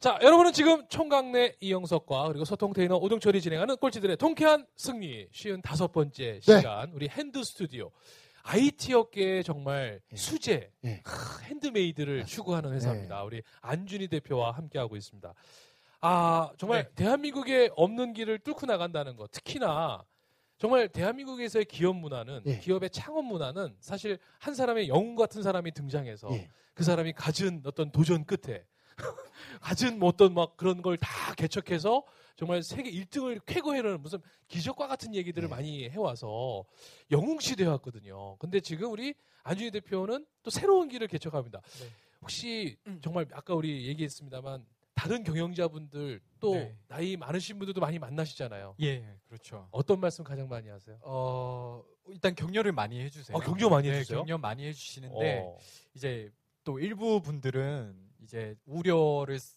자, 여러분은 지금 총각네 이영석과 그리고 소통테이너 오동철이 진행하는 꼴찌들의 통쾌한 승리 쉰다섯 번째 시간 우리 핸드 스튜디오 IT 업계의 정말 예. 수제 예. 크, handmade를. 추구하는 회사입니다. 네. 우리 안준희 대표와 함께하고 있습니다. 아 정말 네. 대한민국에 없는 길을 뚫고 나간다는 것 특히나 정말 대한민국에서의 기업 문화는 예. 기업의 창업 문화는 사실 한 사람의 영웅 같은 사람이 등장해서 예. 그 사람이 가진 어떤 도전 끝에 가진 뭐 어떤 막 그런 걸 다 개척해서 정말 세계 1등을 쾌거해내는 무슨 기적과 같은 얘기들을 네. 많이 해와서 영웅시대 왔거든요. 근데 지금 우리 안준희 대표는 또 새로운 길을 개척합니다. 네. 혹시 정말 아까 우리 얘기했습니다만 다른 경영자분들 또 네. 나이 많으신 분들도 많이 만나시잖아요. 예, 그렇죠. 어떤 말씀 가장 많이 하세요? 어, 일단 격려를 많이 해주세요. 아, 격려 많이 네, 해주세요? 격려 많이 해주시는데 어. 이제 또 일부 분들은 이제 우려를 쓰-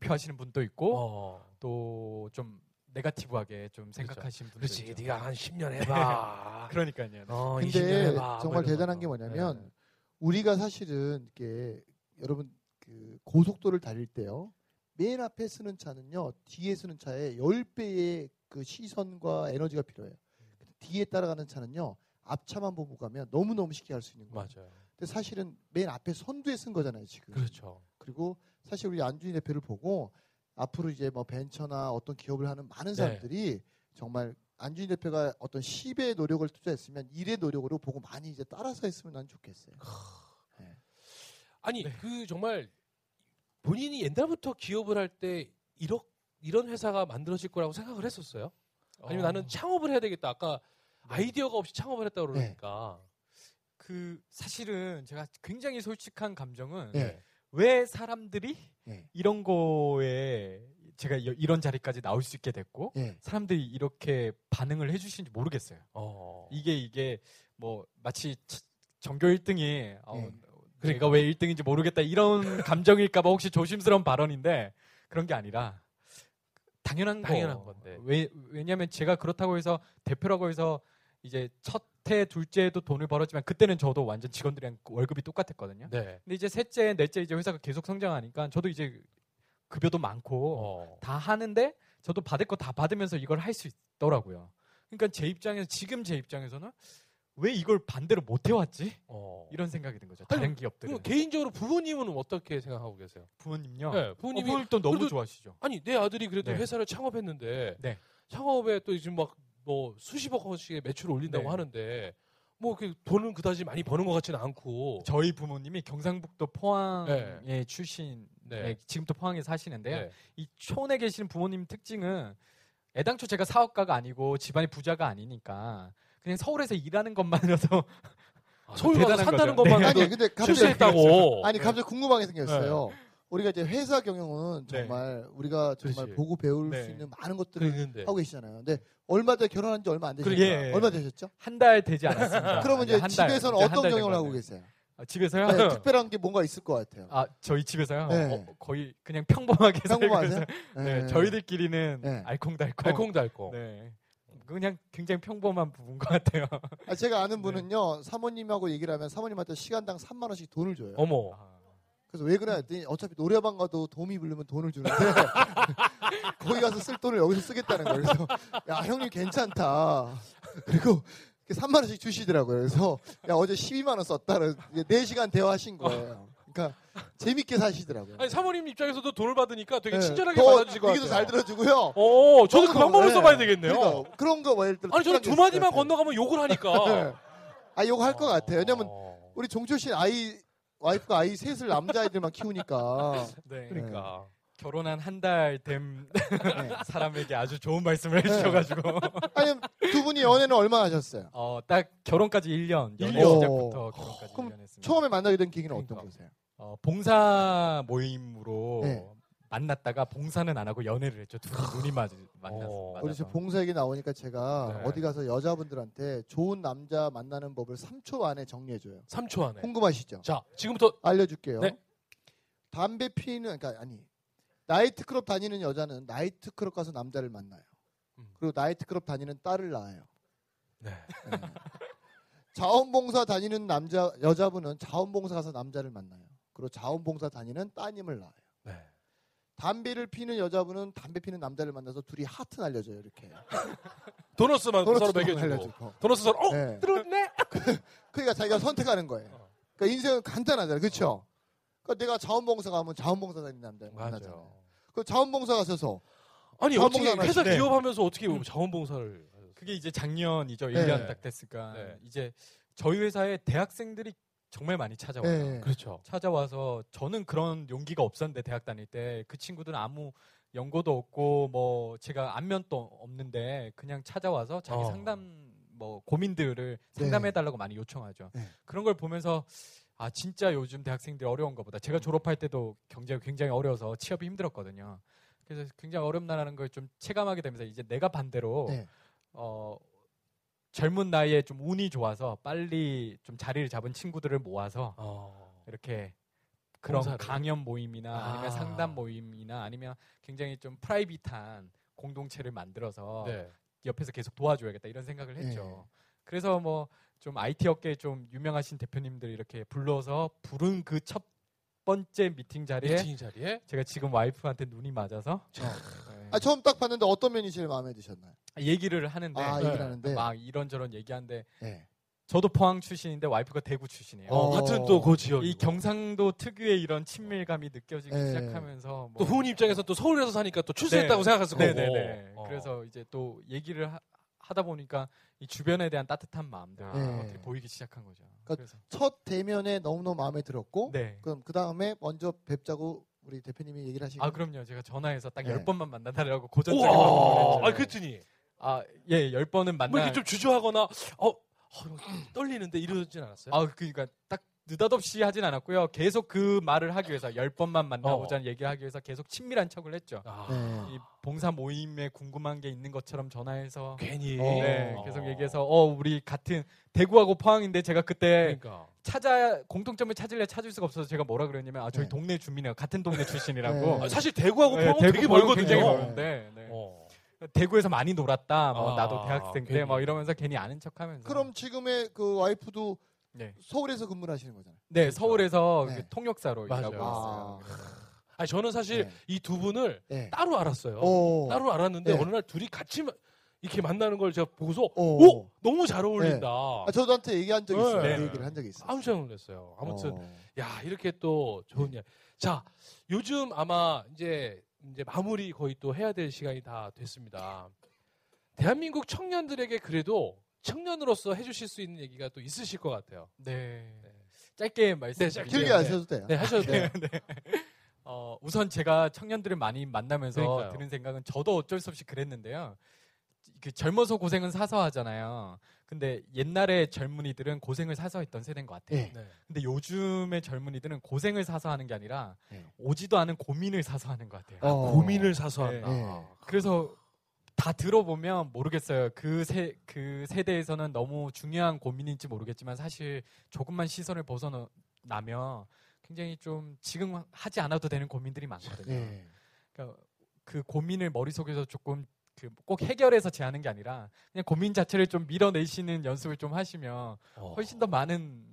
표하시는 분도 있고 어. 또좀 네가티브하게 좀 생각하시는 분도 그렇지. 있죠. 네가 한 10년 해봐. 그러니까요. 어, 20년 근데 해봐. 정말 뭐 대단한 게. 뭐냐면 네. 우리가 사실은 이렇게 여러분 그 고속도로를 달릴 때요. 맨 앞에 쓰는 차는요. 뒤에 쓰는 차에 10배의 그 시선과 에너지가 필요해요. 근데 뒤에 따라가는 차는요. 앞차만 보고 가면 너무너무 쉽게 할 수 있는 거예요. 맞아요. 근데 사실은 맨 앞에 선두에 쓴 거잖아요, 지금. 그렇죠. 그리고 사실 우리 안준희 대표를 보고 앞으로 이제 뭐 벤처나 어떤 기업을 하는 많은 네. 사람들이 정말 안준희 대표가 어떤 10의 노력을 투자했으면 1의 노력으로 보고 많이 이제 따라서 했으면 난 좋겠어요. 네. 아니 네. 그 정말 본인이 옛날부터 기업을 할 때 이런 이런 회사가 만들어질 거라고 생각을 했었어요. 아니면 어, 나는 창업을 해야 되겠다. 아까 아이디어가 없이 창업을 했다 고 네. 그러니까. 그 사실은 제가 굉장히 솔직한 감정은 네. 왜 사람들이 네. 이런 거에 제가 이- 이런 자리까지 나올 수 있게 됐고 예. 사람들이 이렇게 반응을 해주시는지 모르겠어요. 어. 이게 이게 뭐 마치 치- 전교 1등이 어, 예. 제가 왜 1등인지 모르겠다 이런 감정일까봐 혹시 조심스러운 발언인데 그런 게 아니라 당연한 거. 당연한 건데. 왜 왜냐하면 제가 그렇다고 해서 대표라고 해서 이제 첫 해 둘째에도 돈을 벌었지만 그때는 저도 완전 직원들이랑 월급이 똑같았거든요. 네. 근데 이제 셋째, 넷째 이제 회사가 계속 성장하니까 저도 이제 급여도 많고 어. 다 하는데 저도 받을 거 다 받으면서 이걸 할 수 있더라고요. 그러니까 제 입장에서 지금 제 입장에서는 왜 이걸 반대로 못 해왔지? 어. 이런 생각이 든 거죠. 다른 기업들은 그럼 개인적으로 부모님은 어떻게 생각하고 계세요? 부모님요. 네, 부모님이 부모님 또 너무 그래도- 좋아하시죠. 아니 내 아들이 그래도 네. 회사를 창업했는데 네. 창업에 또 지금 막 뭐 수십억 원씩의 매출을 올린다고 네. 하는데 뭐그 돈은 그다지 많이 버는 것 같지는 않고 저희 부모님이 경상북도 포항의 네. 출신, 네. 네, 지금도 포항에 사시는데요. 네. 이 촌에 계시는 부모님 특징은 애당초 제가 사업가가 아니고 집안이 부자가 아니니까 그냥 서울에서 일하는 것만으로도 아, 서울 가서 산다는 거죠. 것만으로도 아니 근데 갑자기 실수했다고. 아니 갑자기 궁금한 게 생겼어요. 우리가 이제 회사 경영은 네. 정말 우리가 정말 그렇지. 보고 배울 네. 수 있는 많은 것들을 그랬는데 하고 계시잖아요. 근데 얼마 전에 결혼한 지 얼마 안 되셨죠? 그래, 예. 얼마 되셨죠? 한 달 되지 않았습니다. 그러면 이제 한 달, 집에서는 어떤 경영을 하고. 계세요? 아, 집에서요? 네, 특별한 게 뭔가 있을 것 같아요. 아 저희 집에서요? 네. 어, 거의 그냥 평범하게 평범하세요? 살고 있어요. 네, 저희들끼리는 네. 알콩달콩. 달콩달콩. 네. 그냥 굉장히 평범한 부분 것 같아요. 아, 제가 네. 아는 분은요 사모님하고 얘기를 하면 사모님한테 시간당 3만 원씩 돈을 줘요. 어머. 아, 그래서 왜 그래 했더니 어차피 노래방 가도 도미 부르면 돈을 주는데 거기 가서 쓸 돈을 여기서 쓰겠다는 거예요. 그래서 야 형님 괜찮다. 그리고 3만 원씩 주시더라고요. 그래서 야 어제 12만 원 썼다. 그래서 이제 4시간 대화하신 거예요. 그러니까 재밌게 사시더라고요. 아니 사모님 입장에서도 돈을 받으니까 되게 네, 친절하게 더 받아주실 것 얘기도. 잘 들어주고요. 어, 저도 그 방법을 네. 써봐야 되겠네요. 그러니까 그런 거뭐 예를 들어 아니 저는 두 마디만 건너가면 욕을 하니까. 네. 아 이거 할것 같아요. 왜냐면 어. 우리 종철 씨 아이 와이프가 아이 셋을 남자아이들만 키우니까. 네. 그러니까 결혼한 한 달된 네. 사람에게 아주 좋은 말씀을 해주셔가지고 아니 두 분이 연애는 얼마나 하셨어요? 어, 딱 결혼까지 1년 연애 일 년. 시작부터 결혼까지 그럼 1년 했습니다. 처음에 만나게 된 계기는 어떤 그러니까. 거세요? 어, 봉사 모임으로 네. 만났다가 봉사는 안 하고 연애를 했죠. 둘이 눈이 맞, 만났어. 어. 우리 지금 봉사 얘기 나오니까 제가 네. 어디 가서 여자분들한테 좋은 남자 만나는 법을 3초 안에 정리해줘요. 3초 안에. 궁금하시죠? 자, 지금부터 알려줄게요. 네. 담배 피는 그러니까 아니 나이트클럽 다니는 여자는 나이트클럽 가서 남자를 만나요. 음. 그리고 나이트클럽 다니는 딸을 낳아요. 네. 네. 자원봉사 다니는 남자 여자분은 자원봉사 가서 남자를 만나요. 그리고 자원봉사 다니는 따님을 낳아요. 네. 담배를 피는 여자분은 담배 피는 남자를 만나서 둘이 하트 날려줘요 이렇게. 도너스만 서로 도넛도 먹여주고. 날려주고. 도너스 서로 어 네. 들었네. 그러니까 자기가 선택하는 거예요. 어. 그러니까 인생은 간단하잖아요, 그렇죠? 그러니까 내가 자원봉사 가면 자원봉사 다니는 남자 만나잖아요. 그 자원봉사 가셔서 아니 자원봉사 어떻게 회사 하시네. 기업하면서 어떻게 자원봉사를 그게 이제 작년이죠. 네. 1년 딱 됐으니까 네. 이제 저희 회사에 대학생들이 정말 많이 찾아와요. 네. 그렇죠. 찾아와서 저는 그런 용기가 없었는데 대학 다닐 때 그 친구들은 아무 연고도 없고 뭐 제가 안면도 없는데 그냥 찾아와서 자기 어. 상담 뭐 고민들을 상담해 달라고 많이 요청하죠. 네. 그런 걸 보면서 아 진짜 요즘 대학생들이 어려운가 보다. 제가 졸업할 때도 경제가 굉장히 어려워서 취업이 힘들었거든요. 그래서 굉장히 어렵다라는 걸 좀 체감하게 되면서 이제 내가 반대로 네. 어 젊은 나이에 좀 운이 좋아서 빨리 좀 자리를 잡은 친구들을 모아서 어. 이렇게 그런 봉사를. 강연 모임이나 아. 아니면 상담 모임이나 아니면 굉장히 좀 프라이빗한 공동체를 만들어서 네. 옆에서 계속 도와줘야겠다 이런 생각을 했죠. 네. 그래서 뭐 좀 IT 업계에 좀 유명하신 대표님들 이렇게 불러서 부른 그 첫 번째 미팅 자리에 미팅 자리에 제가 지금 와이프한테 눈이 맞아서 네. 아, 처음 딱 봤는데 어떤 면이 제일 마음에 드셨나요? 얘기를 하는데 아, 네. 얘기를 하는데. 막 이런저런 얘기하는데 네. 저도 포항 출신인데 와이프가 대구 출신이에요. 어, 어. 같은 또 그 지역 이 경상도 특유의 이런 친밀감이 느껴지기 네. 시작하면서 뭐 또 후은 입장에서 또 서울에서 사니까 또 출세했다고 네. 생각했을 거고. 네네네. 어. 그래서 이제 또 얘기를 하, 다 보니까 이 주변에 대한 따뜻한 마음들 네. 어떻게 보이기 시작한 거죠. 그러니까 그래서 첫 대면에 너무너무 마음에 들었고 네. 그럼 그 다음에 먼저 뵙자고 우리 대표님이 얘기를 하시고 아 그럼요. 제가 전화해서 딱 네. 열 번만 만나달라고 고전적인. 방법을 아. 그랬더니 아, 예, 열 번은 만나. 뭐 이렇게 좀 주저하거나 어, 어 떨리는데 이러진 않았어요? 아, 그러니까 딱 느닷없이 하진 않았고요. 계속 그 말을 하기 위해서 열 번만 만나보자는 얘기를 하기 위해서 계속 친밀한 척을 했죠. 아, 네. 이 봉사 모임에 궁금한 게 있는 것처럼 전화해서 괜히 어. 네, 어. 계속 얘기해서 어 우리 같은 대구하고 포항인데 제가 그때 그러니까 찾아 공통점을 찾을래 찾을 수가 없어서 제가 뭐라 그랬냐면 아 저희 네. 동네 주민이에요 같은 동네 출신이라고 네. 아, 사실 대구하고 네, 포항은 대구, 되게 멀거든요. 굉장히 네. 멀는데 네. 어. 대구에서 많이 놀았다 뭐 아, 나도 대학생 때 괜히. 뭐 이러면서 괜히 아는 척하면서 그럼 지금의 그 와이프도 네, 서울에서 근무를 하시는 거잖아요. 네 서울에서 네. 그 통역사로 맞아요. 일하고 있어요. 아니 저는 사실 네. 이두 분을 네. 따로 알았어요. 오. 따로 알았는데 네. 어느 날 둘이 같이 마- 이렇게 만나는 걸 제가 보고서 오. 오 너무 잘 어울린다. 아, 저도한테 얘기한 적이 있어요. 네. 그 얘기를 한 적이 있어요. 깜짝 놀랐어요. 아무튼 어. 야 이렇게 또 좋은 일. 자 요즘 아마 이제 이제 마무리 거의 또 해야 될 시간이 다 됐습니다. 대한민국 청년들에게 그래도 청년으로서 해주실 수 있는 얘기가 또 있으실 것 같아요. 네. 짧게 말씀. 네, 짧게. 길게 네. 하셔도 돼요. 네 하셔도 돼요. 어, 우선 제가 청년들을 많이 만나면서 그러니까요. 드는 생각은 저도 어쩔 수 없이 그랬는데요. 그 젊어서 고생은 사서 하잖아요. 근데 옛날에 젊은이들은 고생을 사서 했던 세대인 것 같아요. 네. 네. 근데 요즘의 젊은이들은 고생을 사서 하는 게 아니라 네. 오지도 않은 고민을 사서 하는 것 같아요. 어. 고민을 사서 한다. 네. 그래서 다 들어보면 모르겠어요. 그 세, 그 세대에서는 너무 중요한 고민인지 모르겠지만 사실 조금만 시선을 벗어나면 굉장히 좀 지금 하지 않아도 되는 고민들이 많거든요. 네. 그러니까 그 고민을 머릿속에서 조금 그 꼭 해결해서 제하는 게 아니라 그냥 고민 자체를 좀 밀어내시는 연습을 좀 하시면 어. 훨씬 더 많은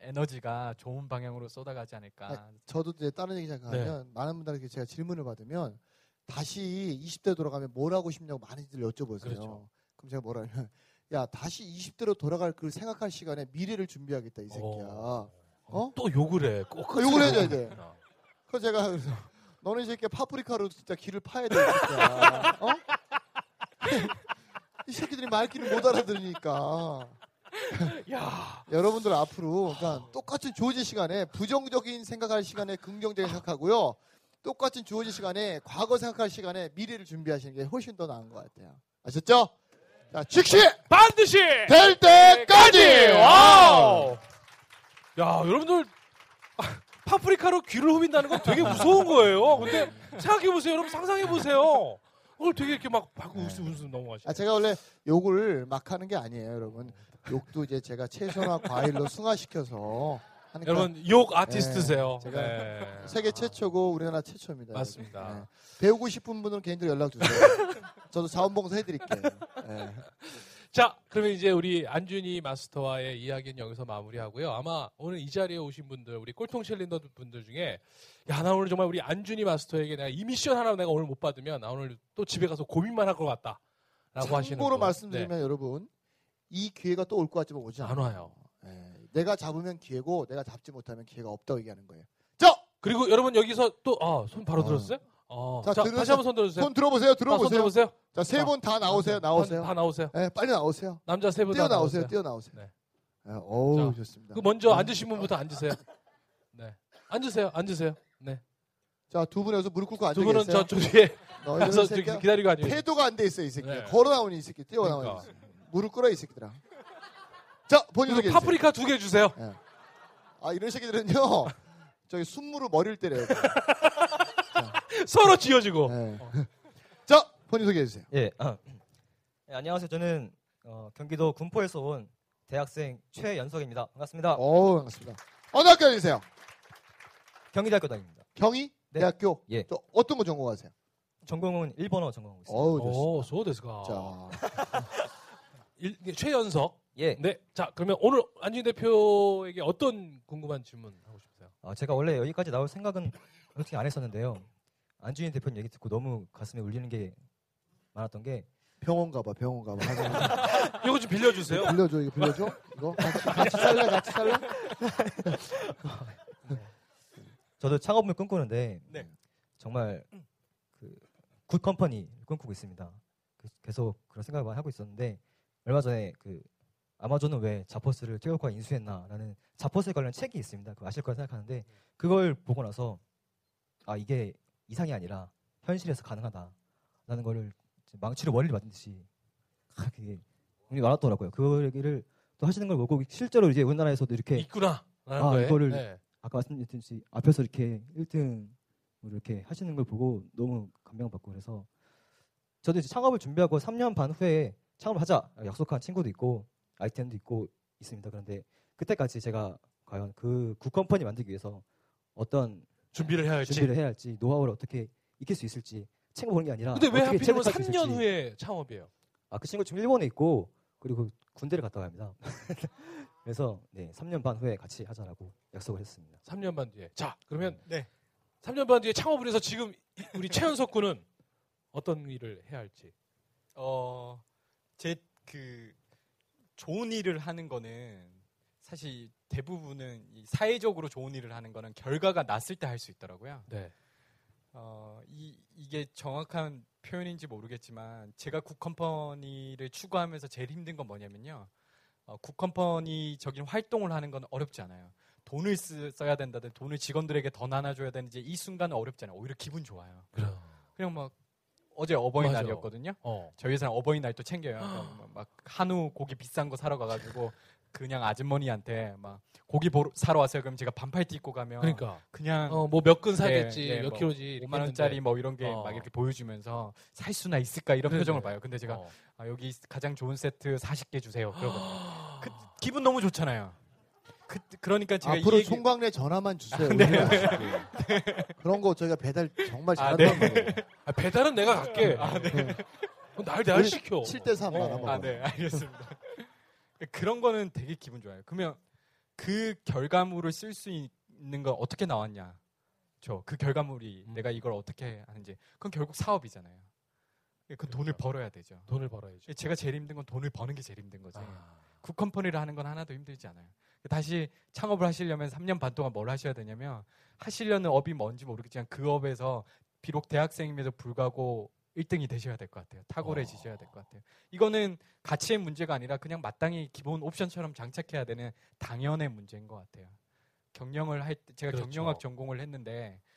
에너지가 좋은 방향으로 쏟아가지 않을까. 아, 저도 이제 다른 얘기 잠깐 하면 많은 분들에게 제가 질문을 받으면 다시 20대 돌아가면 뭘 하고 싶냐고 많이들 여쭤보세요. 그렇죠. 그럼 제가 뭐라 하면 야 다시 20대로 돌아갈 그 생각할 시간에 미래를 준비하겠다 이 새끼야. 어. 어? 또 욕을 해. 꼭 아, 욕을 해줘야 돼. 그렇구나. 그래서 제가 그래서 너네 이 새끼야 파프리카로 진짜 길을 파야 돼. 이 새끼야. 어? 이 새끼들이 말귀를 못 알아들으니까. 야, 여러분들 앞으로 그러니까 똑같은 주어진 시간에 부정적인 생각할 시간에 긍정적인 생각하고요. 똑같은 주어진 시간에 과거 생각할 시간에 미래를 준비하시는 게 훨씬 더 나은 것 같아요. 아셨죠? 자, 즉시 반드시 될 때까지. Wow. 야, 여러분들 아, 파프리카로 귀를 후빈다는 건 되게 무서운 거예요. 근데 생각해 보세요, 여러분 상상해 보세요. 그걸 되게 이렇게 막 받고 웃음 웃음 넘어가시고. 아, 제가 원래 욕을 막 하는 게 아니에요, 여러분. 욕도 이제 제가 채소나 과일로 승화시켜서 하니까 여러분 욕 아티스트세요. 네, 제가 네. 세계 최초고 우리나라 최초입니다. 맞습니다. 네. 배우고 싶은 분은 개인적으로 연락 주세요. 저도 자원봉사 해드릴게요. 네. 자, 그러면 이제 우리 안준희 마스터와의 이야기는 여기서 마무리하고요. 아마 오늘 이 자리에 오신 분들, 우리 꼴통 챌린더 분들 중에 야, 나 오늘 정말 우리 안준희 마스터에게 내가 이 미션 하나 내가 오늘 못 받으면 나 오늘 또 집에 가서 고민만 할 것 같다. 라고 하시는 참고로 분. 말씀드리면 여러분 이 기회가 또 올 것 같지만 오지 네, 않아요. 안 와요. 네. 내가 잡으면 기회고 내가 잡지 못하면 기회가 없다고 얘기하는 거예요. 자, 그리고 여러분 여기서 또, 아, 손 바로 어. 들었어요? 어. 자, 자, 들으세요. 다시 한번 손 들어주세요. 손 들어보세요. 아, 손 들어보세요. 들어보세요. 자, 세 분 다 나오세요. 나오세요. 다, 다 나오세요. 네, 빨리 나오세요. 남자 세 분다 뛰어 나오세요. 뛰어 나오세요. 네. 네, 자, 좋습니다. 그 먼저 앉으신 분부터 앉으세요. 네. 앉으세요. 앉으세요. 네. 자, 두 분 여기서 무릎 꿇고 앉아 두 분은 계세요. 저쪽 뒤에 너희들은 가서 저기 기다리고 앉으세요. 태도가 안 돼 있어, 이 새끼. 네. 걸어 나오니 이 새끼. 뛰어 나오니. 그러니까. 이 새끼. 무릎 꿇어 이 새끼들아. 자, 본인 주세요. 파프리카 두 개 주세요. 아, 이런 새끼들은요. 저기 순무로 머리를 때려요. 서로 지어주고. 네. 자, 본인 소개해 주세요. 예, 아, 예, 안녕하세요. 저는 어, 경기도 군포에서 온 대학생 최연석입니다. 반갑습니다. 어우, 반갑습니다. 어느 학교 다니세요? 경기대학교 다닙니다. 경희? 네. 대학교? 예. 저 어떤 거 전공하세요? 전공은 일본어 전공하고 있습니다. 어우, 좋습니다. 오, 소데스가. 자, 일- 최연석. 예, 네. 자, 그러면 오늘 안진 대표에게 어떤 궁금한 질문 하고 싶으세요? 아, 제가 원래 여기까지 나올 생각은 어떻게 안 했었는데요. 안주인 대표님 얘기 듣고 너무 가슴에 울리는 게 많았던 게 병원 가봐, 병원 가봐. 이거 좀 빌려주세요. 빌려줘, 이거 빌려줘? 이거? 같이, 같이 살래, 같이 살래? 저도 창업을 꿈꾸는데 네. 정말 그 good company 꿈꾸고 있습니다. 그- 계속 그런 생각을 하고 있었는데 얼마 전에 그 아마존은 왜 자포스를 태국과 인수했나라는 자포스에 관련 책이 있습니다. 그거 아실 거라 생각하는데 그걸 보고 나서 아 이게 이상이 아니라 현실에서 가능하다라는 거를 망치로 머리를 맞은 듯이 아, 그게 눈이 많았더라고요. 그 얘기를 또 하시는 걸 보고 실제로 이제 우리나라에서도 이렇게 있구나. 아, 거예요. 이거를- 네. 아까 말씀드렸듯이 앞에서 이렇게 1등 이렇게 하시는 걸 보고 너무 감명받고 그래서 저도 이제 창업을 준비하고 3년 반 후에 창업을 하자 약속한 친구도 있고 아이템도 있고 있습니다. 그런데 그때까지 제가 과연 그 굿컴퍼니 만들기 위해서 어떤 준비를 해야 할지. 준비를 해야 할지 노하우를 어떻게 익힐 수 있을지 챙겨 보는 게 아니라 근데 왜 하필이면 체력할 수 3년 있을지. 후에 창업이에요? 아, 그 친구 지금 일본에 있고 그리고 군대를 갔다 갑니다. 그래서 네, 3년 반 후에 같이 하자라고 약속을 했습니다. 3년 반 뒤에. 자, 그러면 네. 3년 반 뒤에 창업을 해서 지금 이- 우리 최연석 군은 어떤 일을 해야 할지. 어, 제 그 좋은 일을 하는 거는 사실 대부분은 이 사회적으로 좋은 일을 하는 거는 결과가 났을 때 할 수 있더라고요. 네. 어, 이, 이게 정확한 표현인지 모르겠지만 제가 굿컴퍼니를 추구하면서 제일 힘든 건 뭐냐면요. 어, 굿컴퍼니적인 활동을 하는 건 어렵지 않아요. 돈을 쓰, 써야 된다든 돈을 직원들에게 더 나눠줘야 되는지 이 순간은 어렵지 않아요. 오히려 기분 좋아요. 그럼. 그냥 막 어제 어버이날이었거든요. 어. 저희 회사는 어버이날 또 챙겨요. 그러니까 막 한우 고기 비싼 거 사러 가가지고 그냥 아주머니한테 막 고기 보러, 사러 왔어요. 그럼 제가 반팔 티 입고 가면 그러니까 그냥 어, 뭐 몇 근 사겠지, 네, 네, 몇 뭐 킬로지 이렇게 5만 원짜리. 뭐 이런 게 어. 막 이렇게 보여주면서 살 수나 있을까 이런 네네. 표정을 봐요. 근데 제가 어. 아, 여기 가장 좋은 세트 40개 주세요. 그러고 그, 기분 너무 좋잖아요. 그, 그러니까 제가 앞으로 이 얘기, 송광래 전화만 주세요. 네, 우리가. 그런 거 저희가 배달 정말 아, 잘한단 말이에요. 아, 배달은 내가 갈게. 아, 네. 어, 날 우리 시켜. 7대 3 어. 나눠 먹어. 아, 네, 알겠습니다. 그런 거는 되게 기분 좋아요. 그러면 그 결과물을 쓸 수 있는 건 어떻게 나왔냐? 저 그 결과물이 음. 내가 이걸 어떻게 하는지 그건 결국 사업이잖아요. 그 돈을 그렇죠. 벌어야 되죠. 돈을 벌어야지. 제가 제일 힘든 건 돈을 버는 게 제일 힘든 거지. 아. 굿컴퍼니를 하는 건 하나도 힘들지 않아요. 다시 창업을 하시려면 3년 반 동안 뭘 하셔야 되냐면 하시려는 업이 뭔지 모르겠지만 그 업에서 비록 대학생임에도 불구하고 1등이 되셔야 될 것 같아요. 탁월해지셔야 될 것 같아요. 이거는 가치의 문제가 아니라 그냥 마땅히 기본 옵션처럼 장착해야 되는 당연의 문제인 것 같아요. 경영을 할 때 제가 그렇죠. 경영학 전공을 했는데 어,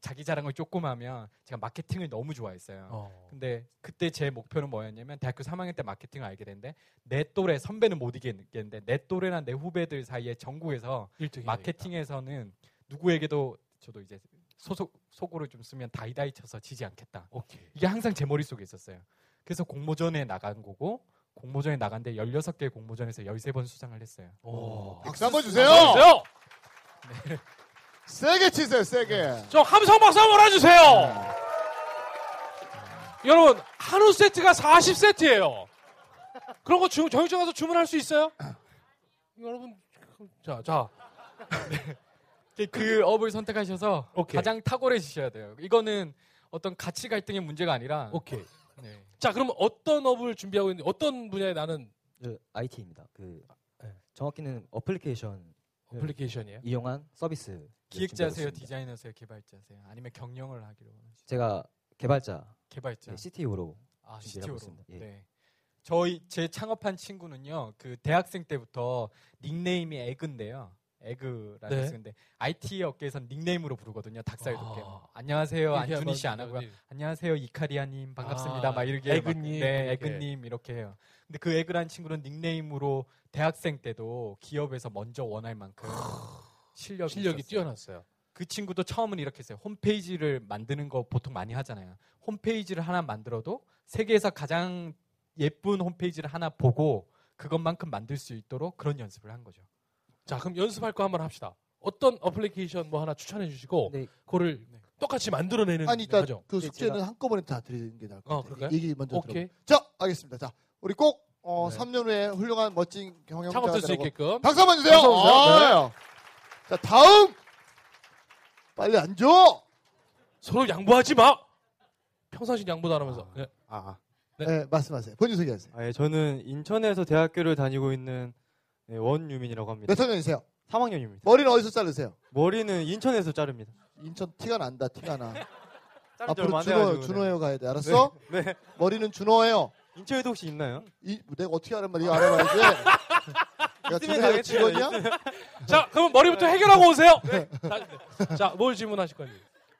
자기 자랑을 조금 하면 제가 마케팅을 너무 좋아했어요. 어. 근데 그때 제 목표는 뭐였냐면 대학교 3학년 때 마케팅을 알게 됐는데 내 또래 선배는 못 이기겠는데 내 또래나 내 후배들 사이에 전국에서 1등 마케팅에서는 누구에게도 저도 이제 소속 속으로 좀 쓰면 다이다이 쳐서 지지 않겠다. 오케이. 이게 항상 제 머릿속에 있었어요. 그래서 공모전에 나간 거고 공모전에 나간데 16개 공모전에서 13번 수상을 했어요. 오. 박수 한번 주세요. 주세요. 세게 치세요, 세게. 좀 함성 박수 한번 몰아주세요. 여러분 한우 세트가 40세트예요. 그런 거 주, 정육점 가서 주문할 수 있어요? 여러분 자, 자, 그- 그 업을 선택하셔서 오케이. 가장 탁월해지셔야 돼요. 이거는 어떤 가치 갈등의 문제가 아니라 오케이. 네. 자, 그럼 어떤 업을 준비하고 있는데 어떤 분야에 나는 저 IT입니다. 그 정확히는 어플리케이션 어플리케이션이에요? 이용한 서비스 기획자세요, 디자이너세요, 개발자세요? 아니면 경영을 하기로 원하시죠? 제가 개발자 개발자. 네, CTO로 아, CTO로. 예. 네. 저희 제 창업한 친구는요. 그 대학생 때부터 닉네임이 에그인데요. 에그라는 네. 쓰는데 IT 업계에선 닉네임으로 부르거든요. 닭살 아. 돋게. 뭐, 안녕하세요. 안준희 씨 안 하고요. 안녕하세요. 이카리아님 반갑습니다. 아, 막 이렇게 에그님, 막, 네, 이렇게. 에그님 이렇게 해요. 근데 그 에그라는 친구는 닉네임으로 대학생 때도 기업에서 먼저 원할 만큼 실력이 실력이. 뛰어났어요. 그 친구도 처음은 이렇게 했어요. 홈페이지를 만드는 거 보통 많이 하잖아요. 홈페이지를 하나 만들어도 세계에서 가장 예쁜 홈페이지를 하나 보고 그것만큼 만들 수 있도록 그런 연습을 한 거죠. 자, 그럼 연습할 거 한번 합시다. 어떤 어플리케이션 뭐 하나 추천해 주시고 네, 그거를 네. 똑같이 만들어내는 아니, 일단 과정. 그 네, 숙제는 제가- 한꺼번에 다 드리는 게 나을 것 어, 같아요. 그럴까요? 얘기 먼저 오케이. 들어. 자, 알겠습니다. 자, 우리 꼭 어, 네. 3년 후에 훌륭한 멋진 경영자가 창업될 수 있게끔. 박수 한번 주세요. 박수. 아, 자, 다음 빨리 앉아. 서로 양보하지 마. 평상시 양보도 안 하면서. 네. 아, 네. 네, 말씀하세요. 본인 소개하세요. 아, 예, 저는 인천에서 대학교를 다니고 있는 네, 원유민이라고 합니다. 몇 학년이세요? 3학년입니다. 머리는 어디서 자르세요? 머리는 인천에서 자릅니다. 인천 티가 난다. 티가 나. 지 얼마 앞으로 안 준호 돼가지고, 가야 돼. 알았어? 네. 네. 머리는 준호헤어. 인천에도 혹시 있나요? 이 내가 어떻게 알아? 네가 알아봐야지. 내가 있으면 준호헤어 되겠죠. 직원이야? 자, 그럼 머리부터 해결하고 오세요. 네. 자, 자, 뭘 질문하실 건지.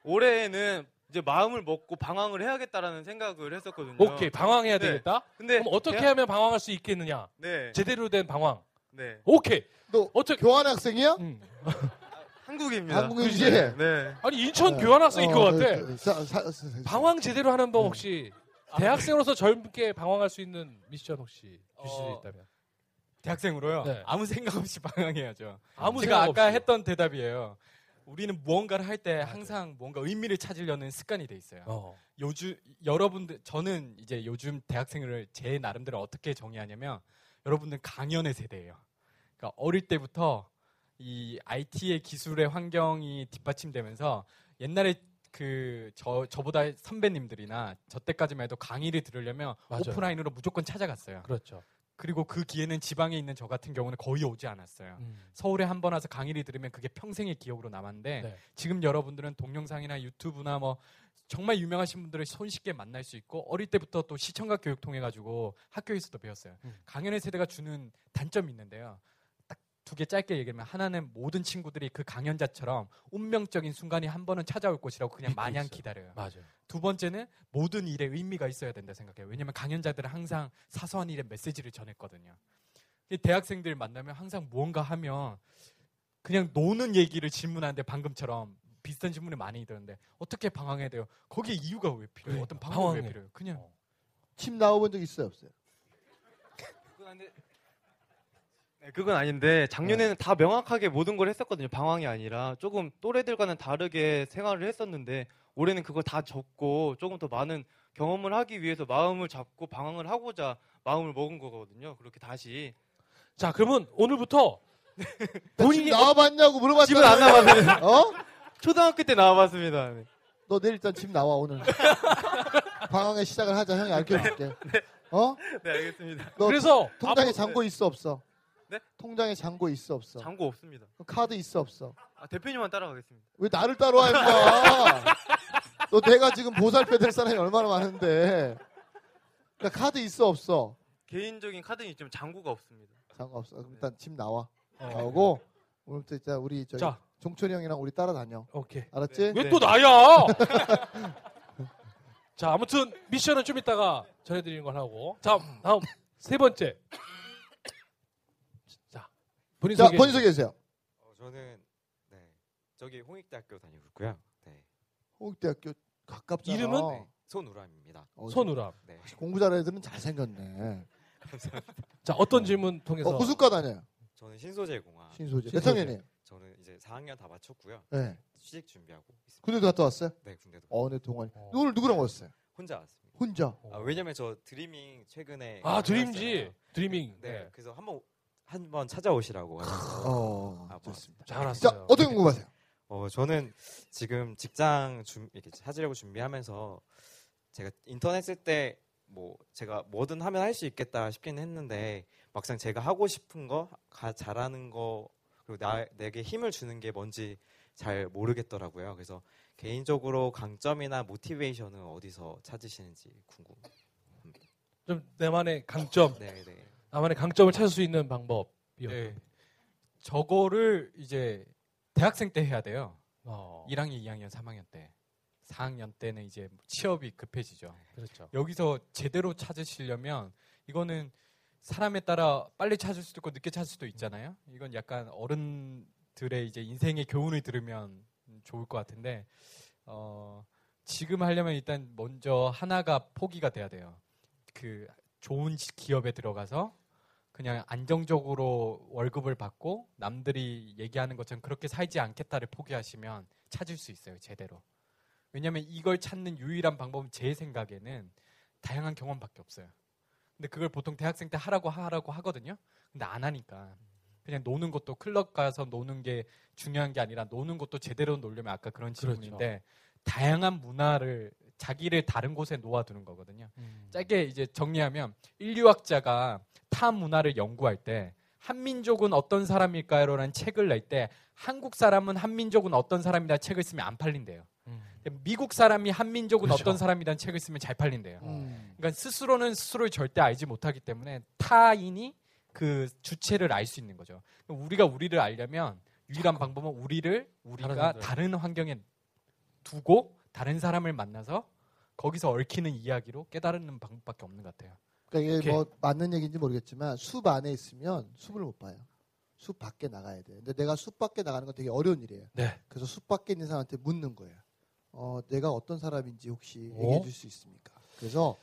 올해는 이제 마음을 먹고 방황을 해야겠다라는 생각을 했었거든요. 오케이, 방황해야 네. 되겠다. 근데 그럼 어떻게 대학- 하면 방황할 수 있겠느냐? 네. 제대로 된 방황. 네. 오케이. 너 어떻게? 교환 학생이야? 음. 한국입니다. 한국인이지? 네. 네. 아니 인천 네. 교환학생인 어, 것 같아. 그, 사- 사- 사- 방황 제대로 하는 법 혹시 아, 대학생으로서 젊게 방황할 수 있는 미션 혹시 주실 수 어, 있다면? 대학생으로요. 네. 아무 생각 없이 방황해야죠. 아무 제가 생각 아까 없이. 했던 대답이에요. 우리는 무언가를 할 때 항상 뭔가 의미를 찾으려는 습관이 돼 있어요. 어. 요즘 여러분들 저는 이제 요즘 대학생을 제 나름대로 어떻게 정의하냐면 여러분들 강연의 세대예요. 그러니까 어릴 때부터 이 IT의 기술의 환경이 뒷받침되면서 옛날에 그 저 저보다 선배님들이나 저 때까지만 해도 강의를 들으려면 맞아요. 오프라인으로 무조건 찾아갔어요. 그렇죠. 그리고 그 기회는 지방에 있는 저 같은 경우는 거의 오지 않았어요. 음. 서울에 한 번 와서 강의를 들으면 그게 평생의 기억으로 남았는데 네. 지금 여러분들은 동영상이나 유튜브나 뭐 정말 유명하신 분들을 손쉽게 만날 수 있고 어릴 때부터 또 시청각 교육 통해 가지고 학교에서도 배웠어요. 음. 강연의 세대가 주는 단점이 있는데요. 딱 두 개 짧게 얘기하면 하나는 모든 친구들이 그 강연자처럼 운명적인 순간이 한 번은 찾아올 것이라고 그냥 마냥 있어요. 기다려요. 맞아요. 두 번째는 모든 일에 의미가 있어야 된다 생각해요. 왜냐면 강연자들은 항상 사소한 일에 메시지를 전했거든요. 이 대학생들 만나면 항상 무언가 하면 그냥 노는 얘기를 질문하는데 방금처럼 비슷한 질문을 많이 들었는데 어떻게 방황해야 돼요? 거기에 이유가 왜 필요해요? 그러니까, 어떤 방법이 왜 방황해. 필요해요? 그냥 침 나와본 적 있어요, 없어요? 네, 그건 아닌데 작년에는 다 명확하게 모든 걸 했었거든요. 방황이 아니라 조금 또래들과는 다르게 생활을 했었는데 올해는 그걸 다 접고 조금 더 많은 경험을 하기 위해서 마음을 잡고 방황을 하고자 마음을 먹은 거거든요. 그렇게 다시 자, 그러면 오늘부터 본인이 나와봤냐고 물어봤잖아. 집은 안 나와봤어요. 어? 초등학교 때 나와봤습니다. 네. 너 내일 일단 집 나와 오늘. 방황의 시작을 하자. 형이 알려줄게. 어? 네 알겠습니다. 너 그래서 통장에 앞으로- 잔고 있어 없어? 네? 통장에 잔고 있어 없어? 장고 없습니다. 카드 있어 없어? 아, 대표님만 따라가겠습니다. 왜 나를 따라와 임마? 너 내가 지금 보살펴야 될 사람이 얼마나 많은데. 그러니까 카드 있어 없어? 개인적인 카드는 있지만 장구가 없습니다. 상관없어. 그럼 일단 집 나와. 어. 나오고 오늘부터 진짜 우리 저기 자, 종철이 형이랑 우리 따라다녀. 오케이. 알았지? 왜 네. 또 나야? 자, 아무튼 미션은 좀 이따가 전해드리는 걸 하고. 자, 다음 세 번째. 자, 본인 자 소개. 본인 소개해 주세요. 어, 저는 네 저기 홍익대학교 다니고 있고요. 네, 홍익대학교 가깝잖아. 이름은? 네 손우람입니다. 어, 손우람. 네, 공부 잘하는 애들은 잘생겼네. 자, 어떤 질문 통해서? 어, 무슨 과 다녀요? 저는 신소재공학. 신소재. 신소재. 몇 학년이에요? 이제 4학년 다 마쳤고요. 네. 취직 준비하고 있습니다. 군대도 갔다 왔어요? 네, 군대도 어느 동아리? 어. 오늘 누구랑 왔어요? 혼자 왔습니다. 혼자. 아, 왜냐면 저 드리밍 최근에 아, 드림지. 해봤잖아요. 드리밍. 네, 네. 그래서 한번 한번 찾아오시라고 해서 어, 아, 좋습니다. 잘 자, 알았어요. 어떻게 궁금하세요? 어, 저는 지금 직장 준 이렇게 찾으려고 준비하면서 제가 인터넷 쓸때뭐 제가 뭐든 하면 할 수 있겠다 싶긴 했는데 막상 제가 하고 싶은 거, 가, 잘하는 거 그리고 나, 내게 힘을 주는 게 뭔지 잘 모르겠더라고요. 그래서 개인적으로 강점이나 모티베이션은 어디서 찾으시는지 궁금합니다. 좀 내만의 강점, 네, 네. 나만의 강점을 찾을 수 있는 방법이요. 네. 저거를 이제 대학생 때 해야 돼요. 어, 1학년, 2학년, 3학년 때. 4학년 때는 이제 취업이 급해지죠. 그렇죠. 여기서 제대로 찾으시려면 이거는 사람에 따라 빨리 찾을 수도 있고 늦게 찾을 수도 있잖아요. 이건 약간 어른들의 이제 인생의 교훈을 들으면 좋을 것 같은데 어, 지금 하려면 일단 먼저 하나가 포기가 돼야 돼요. 그 좋은 지- 기업에 들어가서 그냥 안정적으로 월급을 받고 남들이 얘기하는 것처럼 그렇게 살지 않겠다를 포기하시면 찾을 수 있어요, 제대로. 왜냐하면 이걸 찾는 유일한 방법은 제 생각에는 다양한 경험밖에 없어요. 근데 그걸 보통 대학생 때 하라고 하라고 하거든요. 근데 안 하니까 그냥 노는 것도 클럽 가서 노는 게 중요한 게 아니라 노는 것도 제대로 놀려면 아까 그런 그렇죠. 질문인데 다양한 문화를 자기를 다른 곳에 놓아두는 거거든요. 짧게 이제 정리하면 인류학자가 타 문화를 연구할 때 한민족은 어떤 사람일까요라는 책을 낼 때 한국 사람은 한민족은 어떤 사람이다 책을 쓰면 안 팔린대요. 음. 미국 사람이 한민족은 그렇죠. 어떤 사람이라는 책을 쓰면 잘 팔린대요. 음. 그러니까 스스로는 스스로를 절대 알지 못하기 때문에 타인이 그 주체를 알 수 있는 거죠. 우리가 우리를 알려면 유일한 방법은 우리를 우리가. 다른 환경에 두고 다른 사람을 만나서 거기서 얽히는 이야기로 깨달는 방법밖에 없는 것 같아요. 그러니까 이게 오케이. 뭐 맞는 얘기인지 모르겠지만 숲 안에 있으면 숲을 못 봐요. 숲 밖에 나가야 돼. 근데 내가 숲 밖에 나가는 건 되게 어려운 일이에요. 네. 그래서 숲 밖에 있는 사람한테 묻는 거예요. 어, 내가 어떤 사람인지 혹시 어? 얘기해 줄 수 있습니까? 그래서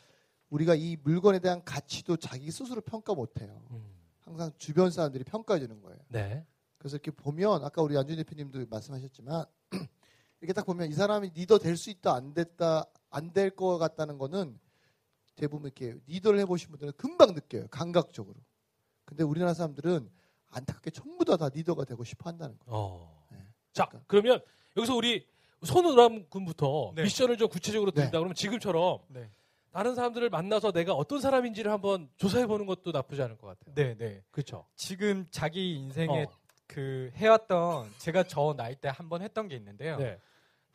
우리가 이 물건에 대한 가치도 자기 스스로 평가 못 해요. 음. 항상 주변 사람들이 평가해 주는 거예요. 네. 그래서 이렇게 보면 아까 우리 안준 대표님도 말씀하셨지만 이렇게 딱 보면 이 사람이 리더 될 수 있다 안 됐다 안 될 것 같다는 거는 대부분 이렇게 리더를 해보신 분들은 금방 느껴요 감각적으로. 근데 우리나라 사람들은 안타깝게 전부 다 다 리더가 되고 싶어 한다는 거예요. 어. 네. 자, 그러니까. 그러면 여기서 우리 손우람 군부터 네. 미션을 좀 구체적으로 네. 드린다 그러면 지금처럼 네. 다른 사람들을 만나서 내가 어떤 사람인지를 한번 조사해 보는 것도 나쁘지 않을 것 같아요. 네, 네. 그렇죠. 지금 자기 인생에 어. 그 해왔던 제가 저 나이 때 한 번 했던 게 있는데요.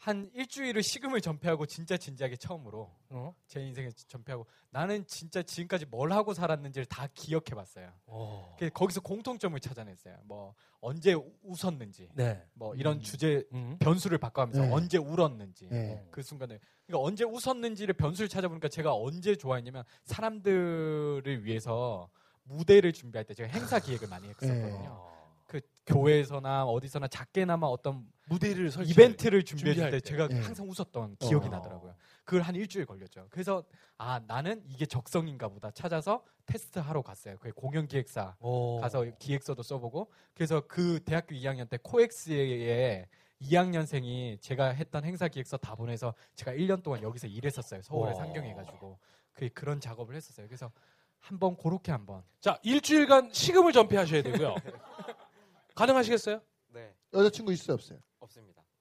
네. 한 일주일을 식음을 전폐하고 진짜 진지하게 처음으로 어? 제 인생에 전폐하고 나는 진짜 지금까지 뭘 하고 살았는지를 다 기억해봤어요. 어. 그래서 거기서 공통점을 찾아냈어요. 뭐 언제 웃었는지, 네. 뭐 이런 음. 주제 음. 변수를 바꿔가면서 네. 언제 울었는지 네. 그 순간에 그러니까 언제 웃었는지를 변수를 찾아보니까 제가 언제 좋아했냐면 사람들을 위해서 무대를 준비할 때 제가 행사 기획을 많이 했었거든요. 어. 그 교회에서나 어디서나 작게나마 어떤 무대를 설치 이벤트를 준비했을 때, 때. 제가 네. 항상 웃었던 기억이 어. 나더라고요. 그걸 한 일주일 걸렸죠. 그래서 아 나는 이게 적성인가 보다 찾아서 테스트 하러 갔어요. 그 공연 기획사 어. 가서 기획서도 써보고 그래서 그 대학교 2학년 때 코엑스에 2학년생이 제가 했던 행사 기획서 다 보내서 제가 1년 동안 여기서 일했었어요. 서울에 와. 상경해가지고 그 그런 작업을 했었어요. 그래서 한번 그렇게 한번 자, 일주일간 식음을 전폐하셔야 되고요. 가능하시겠어요? 네, 여자친구 있어요 없어요?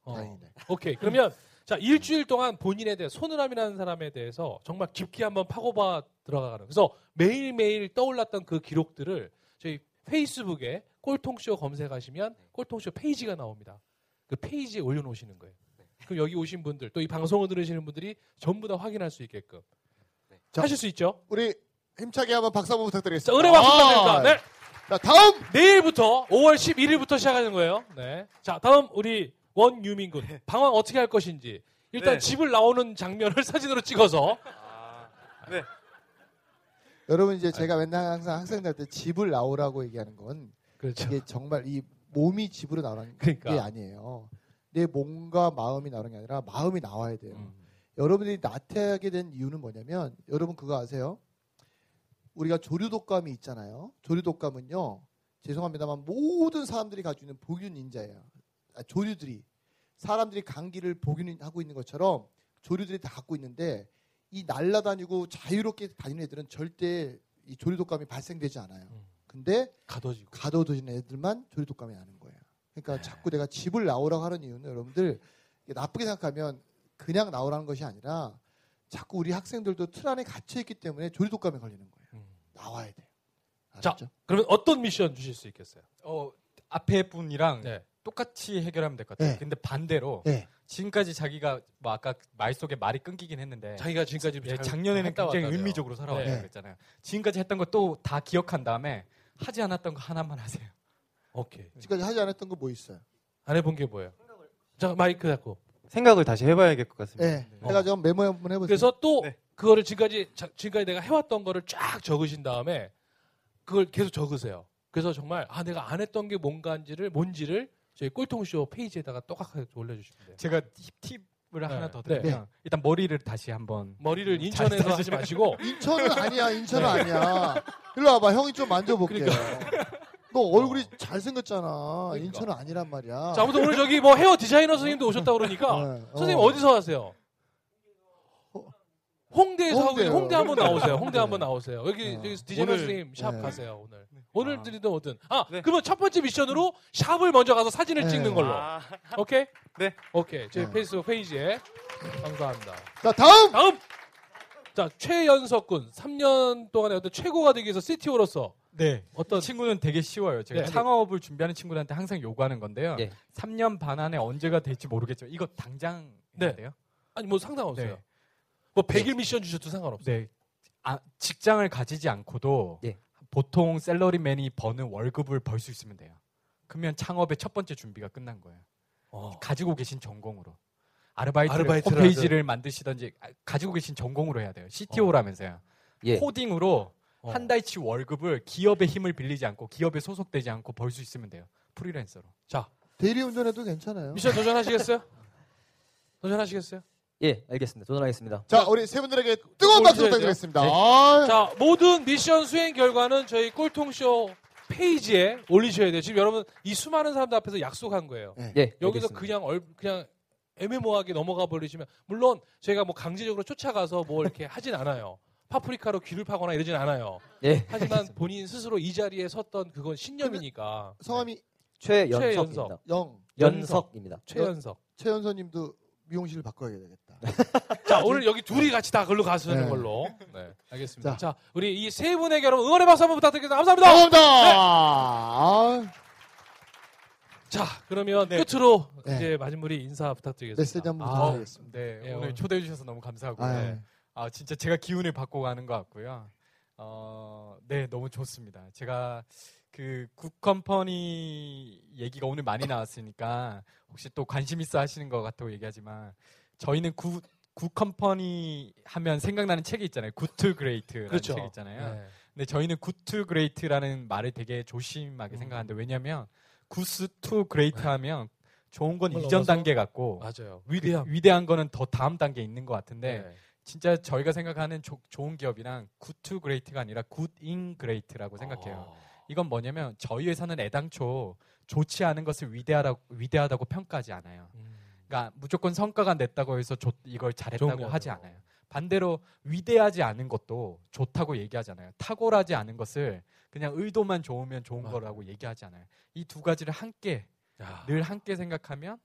어. 다행이네. 오케이. 그러면 자 일주일 동안 본인에 대해 손우람이라는 사람에 대해서 정말 깊게 한번 파고봐 들어가는. 그래서 매일 매일 떠올랐던 그 기록들을 저희 페이스북에 꼴통쇼 검색하시면 꼴통쇼 페이지가 나옵니다. 그 페이지에 올려놓으시는 거예요. 그럼 여기 오신 분들 또 이 방송을 들으시는 분들이 전부 다 확인할 수 있게끔 자, 하실 수 있죠. 우리 힘차게 한번 박수 한번 자, 부탁드리겠습니다. 은혜 박수 아, 부탁드립니다. 네. 자, 다음 내일부터 5월 11일부터 시작하는 거예요. 네. 자, 다음 우리 원유민 군. 방황 어떻게 할 것인지. 일단 네. 집을 나오는 장면을 사진으로 찍어서 네. 여러분 이제 제가 맨날 항상 학생들한테 집을 나오라고 얘기하는 건 그렇죠. 이게 정말 이 몸이 집으로 나오는 그러니까. 게 아니에요. 내 몸과 마음이 나오는 게 아니라 마음이 나와야 돼요. 음. 여러분들이 나태하게 된 이유는 뭐냐면 여러분 그거 아세요? 우리가 조류독감이 있잖아요. 조류독감은요. 죄송합니다만 모든 사람들이 가지고 있는 복균 인자예요. 아, 조류들이 사람들이 감기를 복균하고 있는 것처럼 조류들이 다 갖고 있는데 이 날라다니고 자유롭게 다니는 애들은 절대 이 조류 독감이 발생되지 않아요. 음. 근데 가둬지고. 가둬두는 애들만 조류 독감이 나는 거예요. 그러니까 네. 자꾸 내가 집을 나오라고 하는 이유는 여러분들 나쁘게 생각하면 그냥 나오라는 것이 아니라 자꾸 우리 학생들도 틀 안에 갇혀 있기 때문에 조류 독감에 걸리는 거예요. 음. 나와야 돼요. 자, 알았죠? 그러면 어떤 미션 주실 수 있겠어요? 어, 앞에 분이랑 네. 똑같이 해결하면 될 것 같아요. 네. 근데 반대로 네. 지금까지 자기가 뭐 아까 말 속에 말이 끊기긴 했는데 자기가 지금까지 예, 잘 작년에는 굉장히. 의미적으로 살아왔다고 네. 그랬잖아요. 지금까지 했던 거 또 다 기억한 다음에 하지 않았던 거 하나만 하세요. 오케이. 지금까지 하지 않았던 거 뭐 있어요? 안 해본 게 뭐예요? 자, 마이크 잡고. 생각을 다시 해봐야 될것 같습니다. 네. 제가 좀 메모 한번 해보세요. 그래서 또 네. 그거를 지금까지 자- 지금까지 내가 해왔던 거를 쫙 적으신 다음에 그걸 계속 적으세요. 그래서 정말 아 내가 안 했던 게 뭔가인지를 뭔지를 저희 꼴통쇼 페이지에다가 똑같이 올려주시면 돼요. 제가 팁, 팁을 네. 하나 더 네. 드리면 일단 머리를 다시 한번 머리를 잘 인천에서 하지 마시고 인천은 아니야. 인천은 네. 아니야. 일로 와봐. 형이 좀 만져볼게. 너 얼굴이 어. 잘생겼잖아. 그러니까. 인천은 아니란 말이야. 자 아무튼 오늘 저기 뭐 헤어 디자이너 선생님도 오셨다 그러니까 네. 선생님 어. 어디서 하세요? 홍대에서 하고 홍대요. 있는 홍대 한번 나오세요. 홍대 네. 한번 나오세요. 여기, 어. 여기 디자이너 오늘- 선생님 샵 네. 가세요 오늘. 오늘 아. 드리든 오든. 아 네. 그러면 첫 번째 미션으로 샵을 먼저 가서 사진을 네. 찍는 걸로. 아, 오케이? 네. 오케이. 저희 네. 페이스북 페이지에 감사합니다. 자, 다음! 다음 자 최연석 군 3년 동안의 어떤 최고가 되기 위해서 CTO로서 네. 어떤 이 친구는 되게 쉬워요. 제가 네. 창업을 준비하는 친구들한테 항상 요구하는 건데요. 예. 3년 반 안에 언제가 될지 모르겠죠. 이거 당장 네. 해야 돼요. 아니 뭐 상관없어요. 네. 뭐 100일 미션 주셔도 상관없어요. 네. 아, 직장을 가지지 않고도 예. 보통 셀러리맨이 버는 월급을 벌 수 있으면 돼요. 그러면 창업의 첫 번째 준비가 끝난 거예요. 어. 가지고 계신 전공으로. 아르바이트 홈페이지를 만드시던지 아, 가지고 계신 전공으로 해야 돼요. CTO라면서요. 예. 코딩으로 어. 한 달치 월급을 기업의 힘을 빌리지 않고 기업에 소속되지 않고 벌 수 있으면 돼요. 프리랜서로. 자 대리운전해도 괜찮아요. 미션 도전하시겠어요? 도전하시겠어요? 예, 알겠습니다. 도전하겠습니다. 자, 우리 세 분들에게 뜨거운 박수 부탁드리겠습니다. 돼요. 아, 자 모든 미션 수행 결과는 저희 꼴통쇼 페이지에 올리셔야 돼요. 지금 여러분 이 수많은 사람들 앞에서 약속한 거예요. 예, 여기서 알겠습니다. 그냥 얼 그냥 애매모호하게 넘어가 버리시면 물론 저희가 뭐 강제적으로 쫓아가서 뭐 이렇게 하진 않아요. 파프리카로 귀를 파거나 이러진 않아요. 예, 하지만 본인 스스로 이 자리에 섰던 그건 신념이니까. 성함이 최연석입니다. 영. 연석입니다. 최연석. 최연서님도 미용실을 바꿔야 되겠다. 자 오늘 여기 둘이 같이 다 글로 가시는 네. 걸로. 네 알겠습니다. 자. 자, 우리 이 세 분에게 여러분 응원의 박수 한번 부탁드리겠습니다. 감사합니다. 감사합니다. 아, 자 그러면 끝으로 네. 이제 마지막으로 인사 부탁드리겠습니다. 메시지 한번 아, 부탁드리겠습니다. 네, 예, 오늘 오늘- 초대해 주셔서 너무 감사하고요. 아, 네. 아, 진짜 제가 기운을 받고 가는 것 같고요. 어, 네, 너무 좋습니다. 제가 그 굿컴퍼니 얘기가 오늘 많이 나왔으니까 혹시 또 관심 있어 하시는 것 같다고 얘기하지만 저희는 good, good company 하면 생각나는 책이 있잖아요. Good to Great라는 그렇죠. 책 있잖아요. 네. 근데 저희는 Good to Great라는 말을 되게 조심하게 음. 생각하는데 왜냐면 Good to Great 하면 좋은 건 이전? 단계 같고 맞아요. 위대함. 위대한 거는 더 다음 단계에 있는 것 같은데 네. 진짜 저희가 생각하는 조- 좋은 기업이랑 Good to Great가 아니라 Good in Great라고 생각해요. 어. 이건 뭐냐면 저희 회사는 애당초 좋지 않은 것을 위대하다고, 위대하다고 평가하지 않아요. 음. 그러니까 무조건 성과가 냈다고 해서 좋- 이걸 잘했다고 게 하지. 않아요. 반대로 위대하지 않은 것도 좋다고 얘기하잖아요. 탁월하지 않은 것을 그냥 의도만 좋으면 좋은 맞아요. 거라고 얘기하지 않아요. 이 두 가지를 함께 야. 늘 함께 생각하면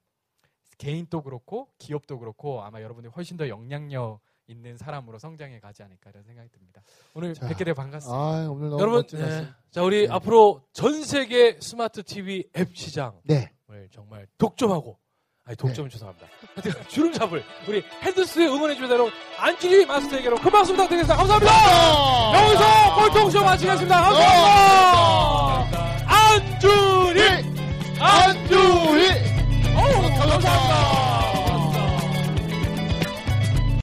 개인도 그렇고 기업도 그렇고 아마 여러분이 훨씬 더 영향력 있는 사람으로 성장해 가지 않을까 이런 생각이 듭니다. 오늘 자, 뵙게 돼 반갑습니다. 아, 오늘 여러분. 네. 자 우리 네. 앞으로 전 세계 스마트 TV 앱 시장을 네. 정말 독점하고 아니 동점은 죄송합니다. 하여튼 주름 잡을 우리 헤드스 응원해 주신 대로 안준희 마스터에게로 큰 박수 부탁드리겠습니다. 감사합니다. 여기서 꼴통쇼 마치겠습니다. 감사합니다. 안준희 안준희 어우 감사합니다.